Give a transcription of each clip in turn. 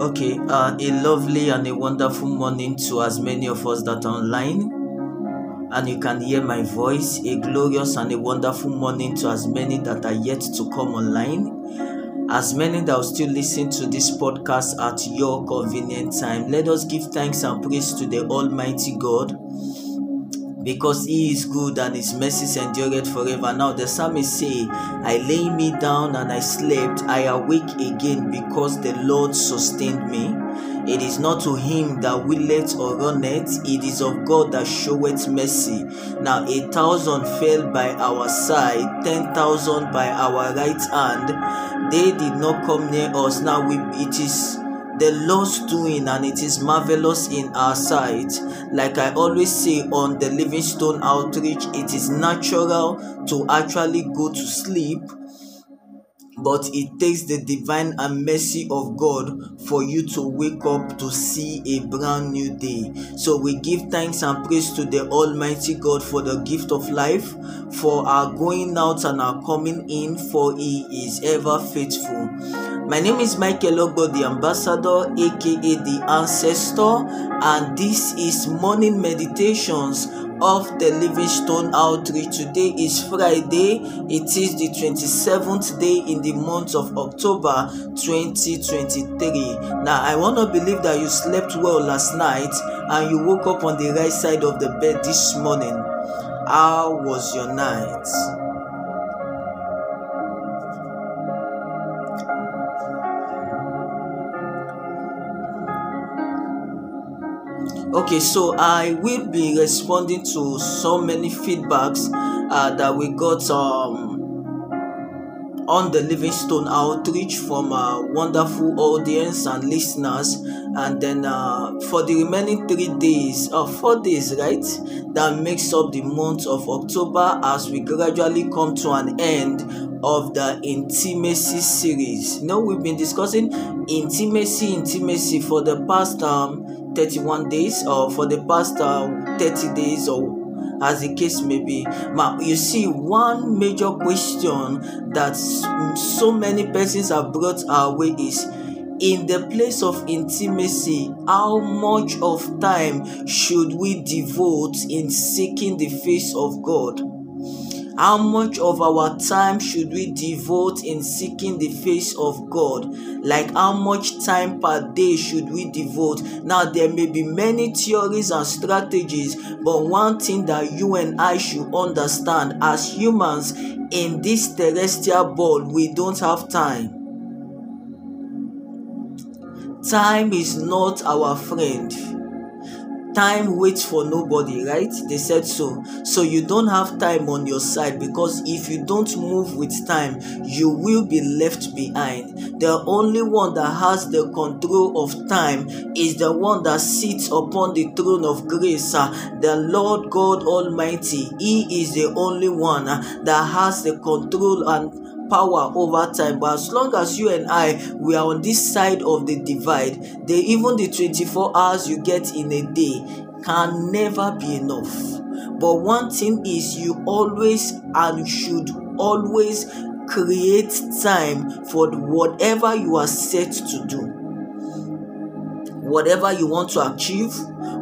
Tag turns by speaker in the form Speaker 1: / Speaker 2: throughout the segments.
Speaker 1: Okay, uh, a lovely and a wonderful morning to as many of us that are online. And you can hear my voice. A glorious and a wonderful morning to as many that are yet to come online. As many that will still listen to this podcast at your convenient time. Let us give thanks and praise to the Almighty God because he is good and his mercies endureth forever. Now the psalmist say, I lay me down and I slept, I awake again because the Lord sustained me. It is not to him that willeth or runneth, it is of God that showeth mercy. Now a thousand fell by our side, ten thousand by our right hand. They did not come near us. Now we, it is the Lord's doing and it is marvelous in our sight. Like I always say on the Livingstone outreach, it is natural to actually go to sleep but it takes the divine and mercy of God for you to wake up to see a brand new day. So we give thanks and praise to the Almighty God for the gift of life, for our going out and our coming in, for He is ever faithful. My name is Michael Ogbo, the ambassador, aka the ancestor, and this is morning meditations of the Livingstone Outreach. Today is Friday. It is the 27th day in the month of October 2023. Now, I want to believe that you slept well last night and you woke up on the right side of the bed this morning. How was your night? Okay so i will be responding to so many feedbacks uh, that we got um, on the livingstone outreach from a wonderful audience and listeners. And then uh, for the remaining three days or uh, four days right that makes up the month of october as we gradually come to an end of the intimacy series. You know we've been discussing intimacy intimacy for the past um 31 days or for the past uh, 30 days or as the case may be. But you see, one major question that so many persons have brought our way is in the place of intimacy, how much of time should we devote in seeking the face of God? How much of our time should we devote in seeking the face of God? Like how much time per day should we devote? Now, there may be many theories and strategies, but one thing that you and I should understand as humans in this terrestrial world, we don't have time. Time is not our friend time waits for nobody right? They said so. So you don't have time on your side because if you don't move with time you will be left behind. The only one that has the control of time is the one that sits upon the throne of grace the lord god almighty. He is the only one uh, that has the control and power over time but as long as you and i we are on this side of the divide they even the 24 hours you get in a day can never be enough. But one thing is you always and should always create time for whatever you are set to do. Whatever you want to achieve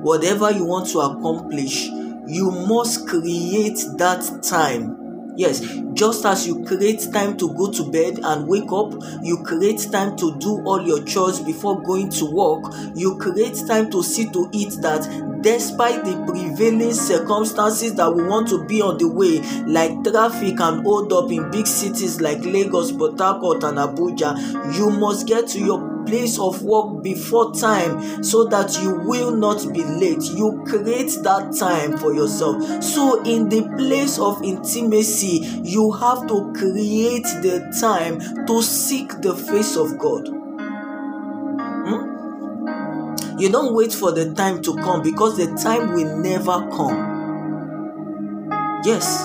Speaker 1: whatever you want to accomplish you must create that time Yes, just as you create time to go to bed and wake up, you create time to do all your chores before going to work, you create time to see to it that despite the prevailing circumstances that we want to be on the way, like traffic and hold up in big cities like Lagos, Port Harcourt, and Abuja, you must get to your place of work before time so that you will not be late. You create that time for yourself. So, in the place of intimacy, you have to create the time to seek the face of God. Hmm? You don't wait for the time to come because the time will never come. Yes,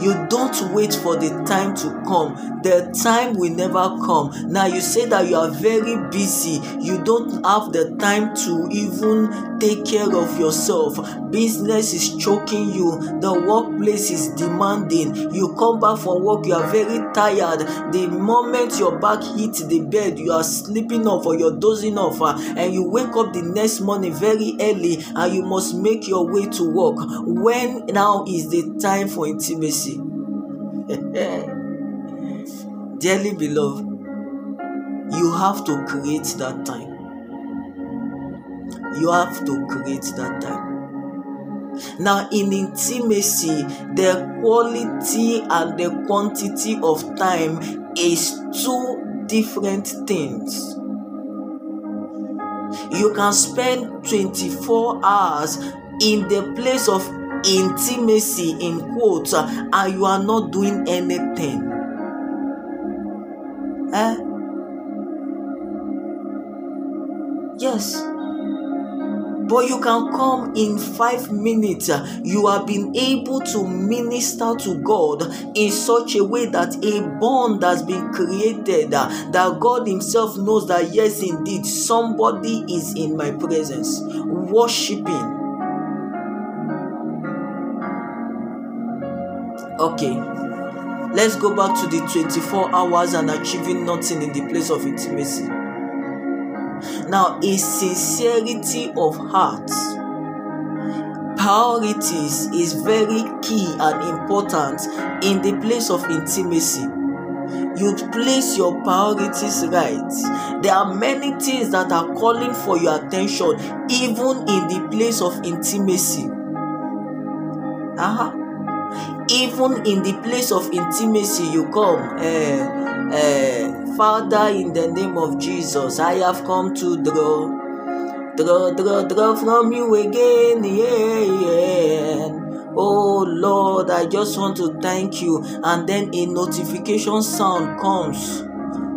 Speaker 1: You don't wait for the time to come. The time will never come. Now you say that you are very busy. You don't have the time to even take care of yourself. Business is choking you. The workplace is demanding. You come back from work, you are very tired. The moment your back hits the bed, you are sleeping off or you're dozing off, uh, and you wake up the next morning very early and you must make your way to work. When now is the time for intimacy? Dearly beloved, you have to create that time. You have to create that time. Now, in intimacy, the quality and the quantity of time is two different things. You can spend 24 hours in the place of intimacy, in quotes, and you are not doing anything. Eh? Yes but you can come in five minutes. You have been able to minister to God in such a way that a bond has been created that God Himself knows that yes, indeed, somebody is in my presence, worshiping. Okay, let's go back to the 24 hours and achieving nothing in the place of intimacy. Now, a sincerity of heart, priorities is very key and important in the place of intimacy. You place your priorities right. There are many things that are calling for your attention, even in the place of intimacy. Uh-huh. Even in the place of intimacy, you come. Uh, uh, Father, in the name of Jesus, I have come to draw, draw, draw, draw from you again. Yeah, yeah. Oh Lord, I just want to thank you. And then a notification sound comes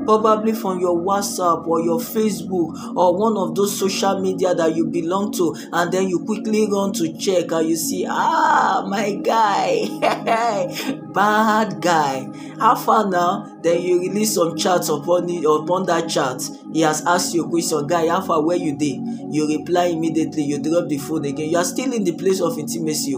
Speaker 1: probably from your WhatsApp or your Facebook or one of those social media that you belong to, and then you quickly run to check and you see, ah, my guy, bad guy. How far now? Then you release some chats upon it, upon that chat. He has asked you a question, guy, how far where you did? You reply immediately, you drop the phone again. You are still in the place of intimacy.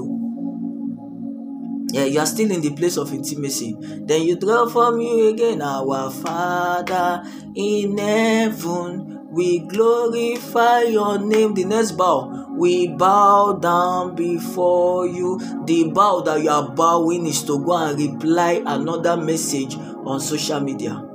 Speaker 1: Yeah, you are still in the place of intimacy. Then you draw from you again, our Father in heaven. We glorify your name. The next bow, we bow down before you. The bow that you are bowing is to go and reply another message on social media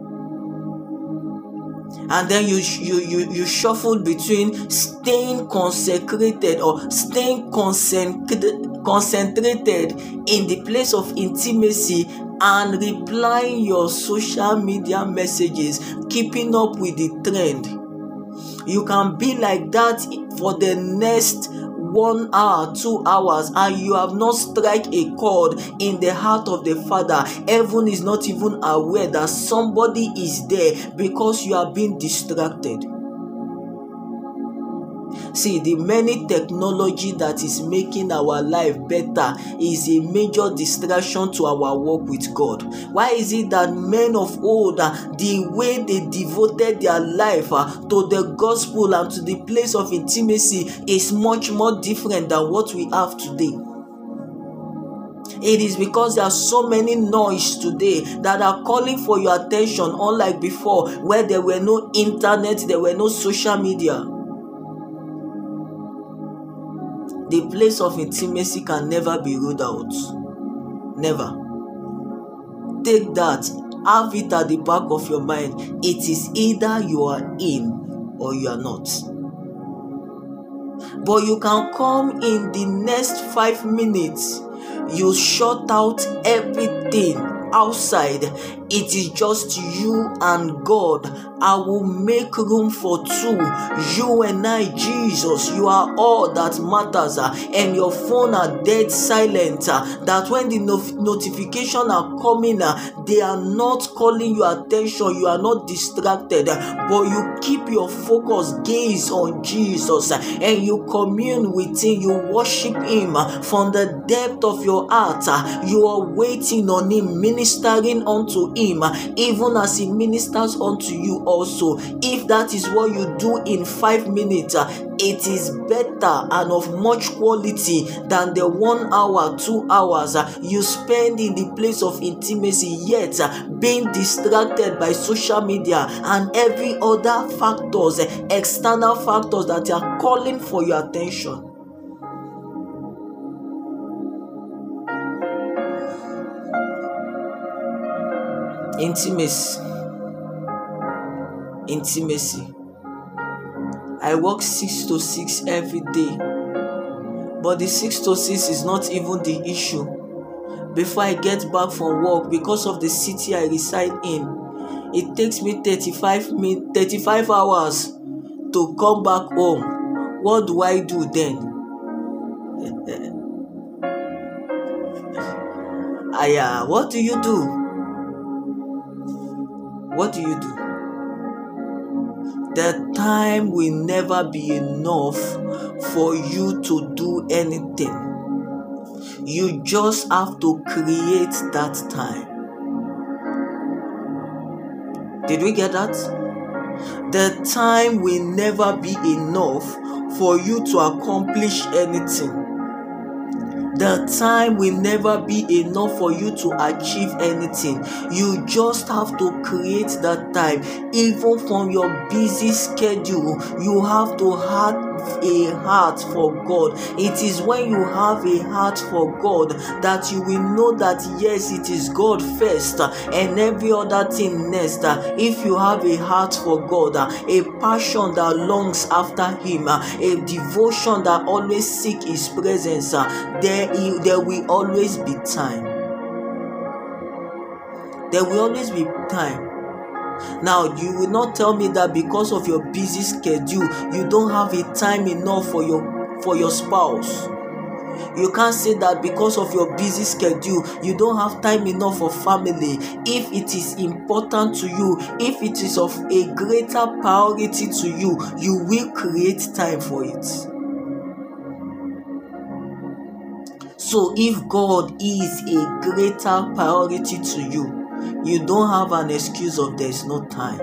Speaker 1: and then you you you you shuffle between staying consecrated or staying concentrated concentrated in the place of intimacy and replying your social media messages keeping up with the trend. You can be like that for the next one hour, two hours, and you have not strike a chord in the heart of the Father, heaven is not even aware that somebody is there because you are being distracted. See, the many technology that is making our life better is a major distraction to our work with God. Why is it that men of old, uh, the way they devoted their life uh, to the gospel and to the place of intimacy is much more different than what we have today? It is because there are so many noise today that are calling for your attention, unlike before, where there were no internet, there were no social media. The place of intimacy can never be ruled out. Never. Take that, have it at the back of your mind. It is either you are in or you are not. But you can come in the next five minutes, you shut out everything outside it is just you and God. I will make room for two. You and I, Jesus, you are all that matters. Uh, and your phone are dead silent. Uh, that when the no- notification are coming, uh, they are not calling your attention. You are not distracted, but you keep your focus, gaze on Jesus, and you commune with Him. You worship Him from the depth of your heart. You are waiting on Him, ministering unto Him, even as He ministers unto you also. If that is what you do in five minutes, it is better and of much quality than the one hour, two hours you spend in the place of intimacy, yet being distracted by social media and every other factors, external factors that are calling for your attention. Intimacy. Intimacy. I work 6 to 6 every day. But the 6 to 6 is not even the issue. Before I get back from work, because of the city I reside in, it takes me 35 min 35 hours to come back home. What do I do then? Aya, what do you do? What do you do? The time will never be enough for you to do anything. You just have to create that time. Did we get that? The time will never be enough for you to accomplish anything. The time will never be enough for you to achieve anything. You just have to create that time. Even from your busy schedule, you have to have a heart for God. It is when you have a heart for God that you will know that yes, it is God first and every other thing next. If you have a heart for God, a passion that longs after Him, a devotion that always seek His presence, there, there will always be time. There will always be time. Now, you will not tell me that because of your busy schedule, you don't have a time enough for your for your spouse. You can't say that because of your busy schedule, you don't have time enough for family. If it is important to you, if it is of a greater priority to you, you will create time for it. So, if God is a greater priority to you, you don't have an excuse of there's no time.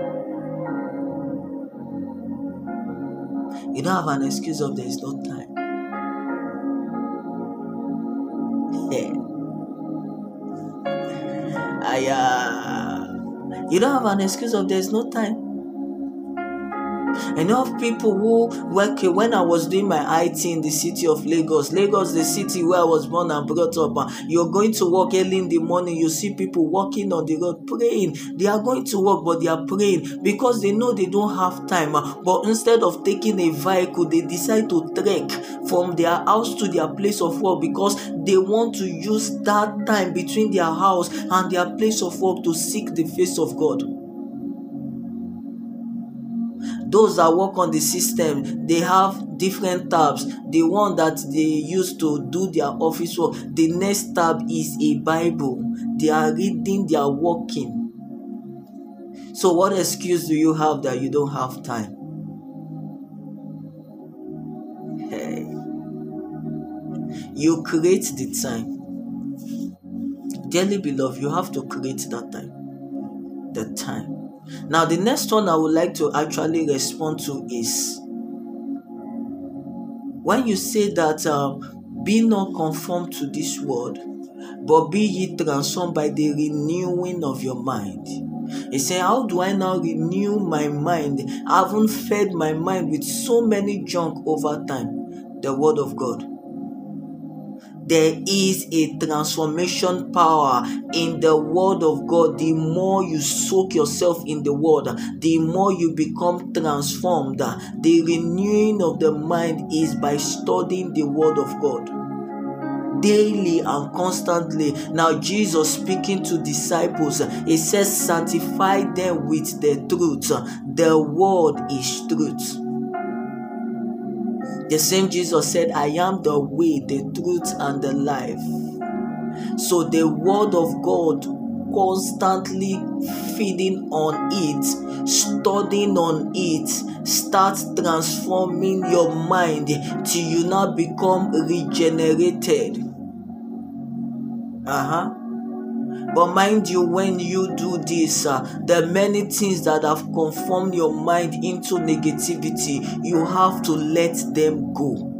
Speaker 1: You don't have an excuse of there's no time. I, uh, you don't have an excuse of there's no time. Enough people who work when I was doing my IT in the city of Lagos, Lagos, the city where I was born and brought up. You're going to work early in the morning, you see people walking on the road praying. They are going to work, but they are praying because they know they don't have time. But instead of taking a vehicle, they decide to trek from their house to their place of work because they want to use that time between their house and their place of work to seek the face of God those that work on the system they have different tabs. The one that they use to do their office work the next tab is a bible. They are reading they are working. So what excuse do you have that you don't have time? Hey. You create the time. Dearly beloved you have to create that time. The time now, the next one I would like to actually respond to is when you say that uh, be not conformed to this world, but be ye transformed by the renewing of your mind. He said, How do I now renew my mind? I haven't fed my mind with so many junk over time. The word of God there is a transformation power in the word of God. The more you soak yourself in the word, the more you become transformed. The renewing of the mind is by studying the word of God. daily and constantly. Now, Jesus speaking to disciples, he says, Sanctify them with the truth. The word is truth. The same Jesus said, I am the way, the truth, and the life. So the word of God constantly feeding on it, studying on it, start transforming your mind till you now become regenerated. Uh huh. But mind you, when you do this, uh, are many things that have conformed your mind into negativity. You have to let them go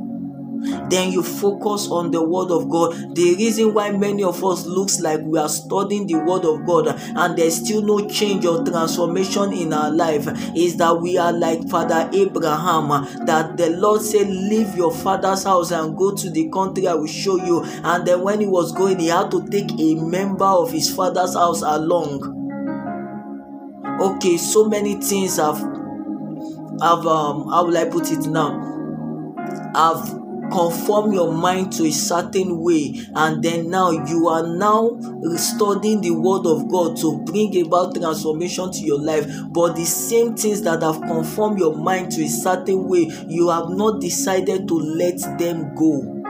Speaker 1: then you focus on the word of god. The reason why many of us looks like we are studying the word of god and there's still no change or transformation in our life is that we are like father abraham that the lord said leave your father's house and go to the country i will show you. And then when he was going he had to take a member of his father's house along. Okay so many things have have um how will i put it now? Have conform your mind to a certain way and then now you are now studying the word of god to bring about transformation to your life. But the same things that have conformed your mind to a certain way you have not decided to let them go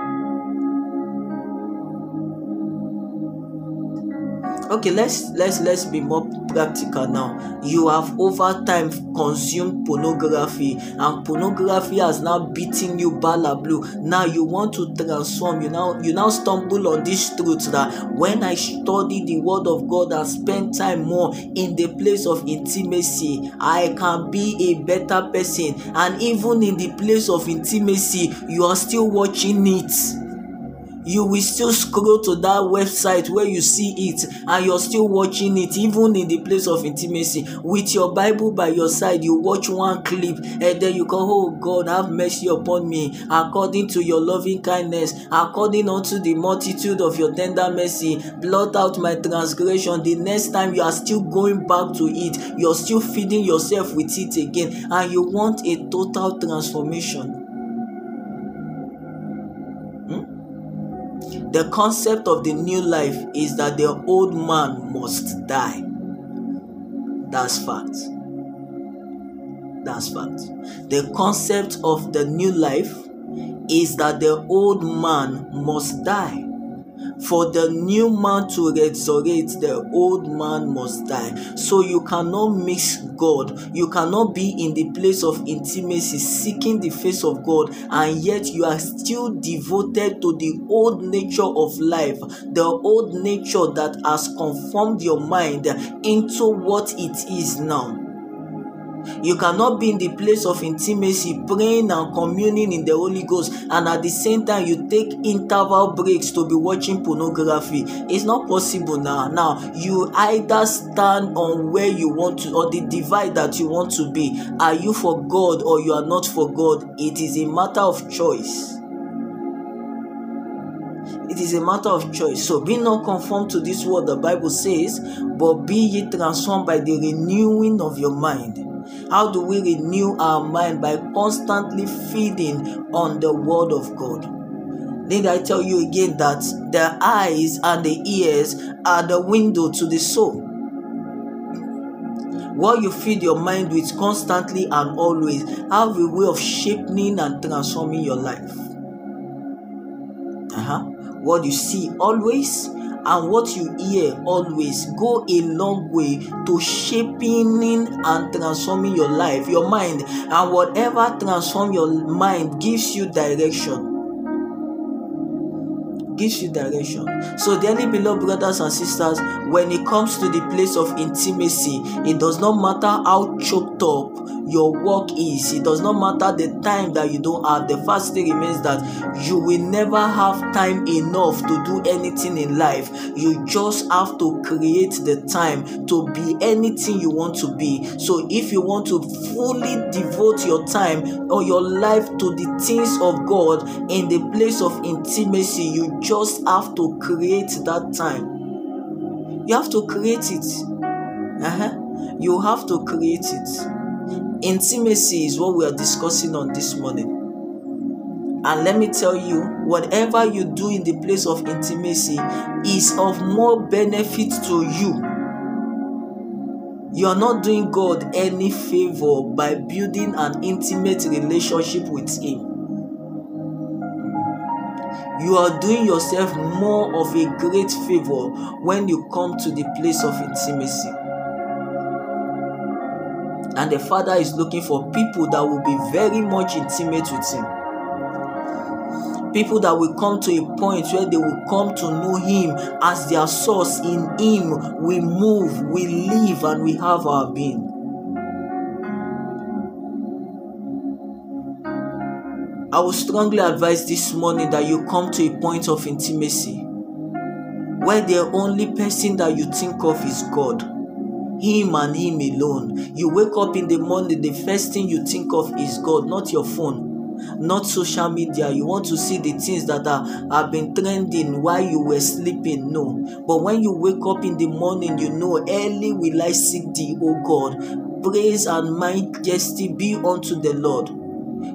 Speaker 1: okay let's let's let's be more practical now. You have over time consumed pornography and pornography has now beaten you bala blue. Now you want to transform. You now you now stumble on this truth that when i study the word of god and spend time more in the place of intimacy i can be a better person. And even in the place of intimacy you are still watching it you will still scroll to that website where you see it and you're still watching it even in the place of intimacy. With your bible by your side you watch one clip and then you go oh god have mercy upon me. According to your loving kindness according unto the multitude of your tender mercy blot out my transgression. The next time you are still going back to it you're still feeding yourself with it again and you want a total transformation The concept of the new life is that the old man must die. That's fact. That's fact. The concept of the new life is that the old man must die. For the new man to resurrect, the old man must die. So you cannot mix God. You cannot be in the place of intimacy, seeking the face of God, and yet you are still devoted to the old nature of life, the old nature that has conformed your mind into what it is now. You cannot be in the place of intimacy, praying and communing in the Holy Ghost, and at the same time, you take interval breaks to be watching pornography. It's not possible now. Now, you either stand on where you want to, or the divide that you want to be. Are you for God or you are not for God? It is a matter of choice. It is a matter of choice. So be not conformed to this world, the Bible says, but be ye transformed by the renewing of your mind. How do we renew our mind? By constantly feeding on the Word of God. Need I tell you again that the eyes and the ears are the window to the soul? What you feed your mind with constantly and always have a way of shaping and transforming your life. Uh-huh. What you see always and what you hear always go a long way to shaping and transforming your life, your mind, and whatever transform your mind gives you direction gives you direction. So, dearly beloved brothers and sisters, when it comes to the place of intimacy, it does not matter how choked up your work is, it does not matter the time that you don't have. The fact still remains that you will never have time enough to do anything in life. You just have to create the time to be anything you want to be. So, if you want to fully devote your time or your life to the things of God in the place of intimacy, you just have to create that time. You have to create it. Uh-huh. You have to create it. Intimacy is what we are discussing on this morning. And let me tell you, whatever you do in the place of intimacy is of more benefit to you. You are not doing God any favor by building an intimate relationship with Him. You are doing yourself more of a great favor when you come to the place of intimacy. And the Father is looking for people that will be very much intimate with Him. People that will come to a point where they will come to know him as their source. In him we move we live and we have our being. I would strongly advise this morning that you come to a point of intimacy where the only person that you think of is god him and him alone. You wake up in the morning the first thing you think of is god not your phone not social media. You want to see the things that are have been trending while you were sleeping no. But when you wake up in the morning you know early will i seek thee o god. Praise and majesty be unto the lord.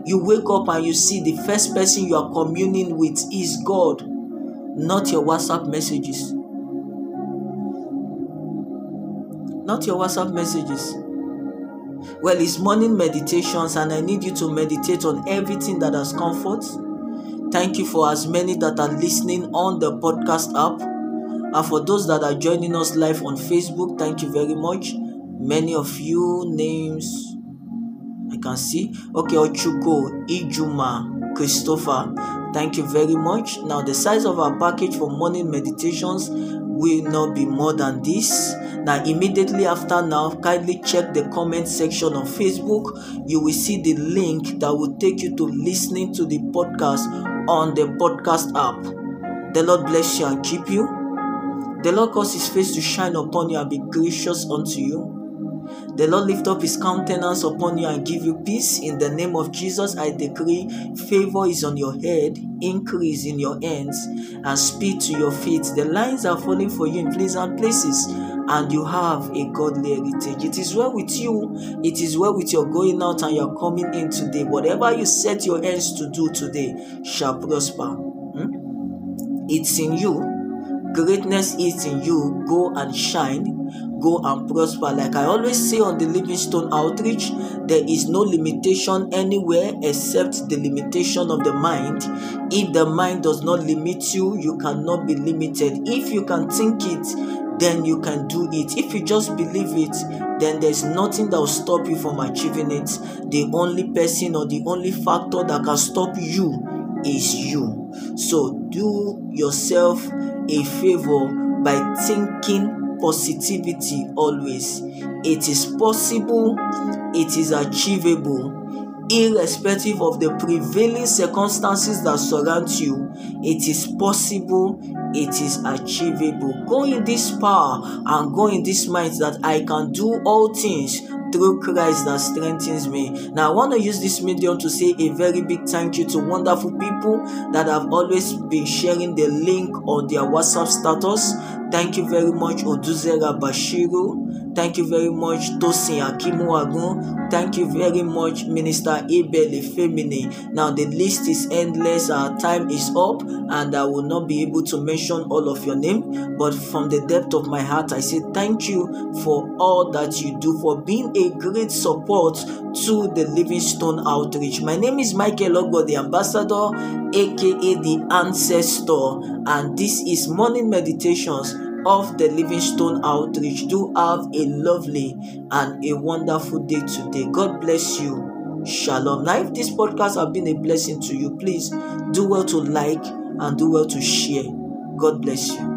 Speaker 1: You wake up and you see the first person you are communing with is god not your whatsapp messages not your whatsapp messages well, it's morning meditations, and I need you to meditate on everything that has comfort. Thank you for as many that are listening on the podcast app. And for those that are joining us live on Facebook, thank you very much. Many of you names I can see. Okay, Ochuko, Ijuma, Christopher. Thank you very much. Now, the size of our package for morning meditations will not be more than this. Now, immediately after now, kindly check the comment section on Facebook. You will see the link that will take you to listening to the podcast on the podcast app. The Lord bless you and keep you. The Lord cause his face to shine upon you and be gracious unto you. The Lord lift up his countenance upon you and give you peace. In the name of Jesus, I decree favor is on your head, increase in your hands, and speed to your feet. The lines are falling for you in pleasant places, and you have a godly heritage. It is well with you, it is well with your going out and your coming in today. Whatever you set your hands to do today shall prosper. Hmm? It's in you. Greatness is in you. Go and shine go and prosper. Like I always say on the Livingstone outreach, there is no limitation anywhere except the limitation of the mind. If the mind does not limit you, you cannot be limited. If you can think it, then you can do it. If you just believe it, then there's nothing that will stop you from achieving it. The only person or the only factor that can stop you is you. So do yourself a favor by thinking positivity always. It is possible, it is achievable, irrespective of the prevailing circumstances that surround you. It is possible, it is achievable. Go in this power and go in this mind that I can do all things through Christ that strengthens me. Now, I want to use this medium to say a very big thank you to wonderful people that have always been sharing the link on their WhatsApp status. Thank you very much, Oduzera Bashiru. Thank you very much, Tosin Akimuagun. Thank you very much, Minister Abel Efemini. Now, the list is endless. Our time is up, and I will not be able to mention all of your name. But from the depth of my heart, I say thank you for all that you do, for being a great support to the Livingstone Outreach. My name is Michael Ogbo, the ambassador, aka the ancestor, and this is morning meditations of the Livingstone Outreach. Do have a lovely and a wonderful day today. God bless you. Shalom. Now, if this podcast has been a blessing to you, please do well to like and do well to share. God bless you.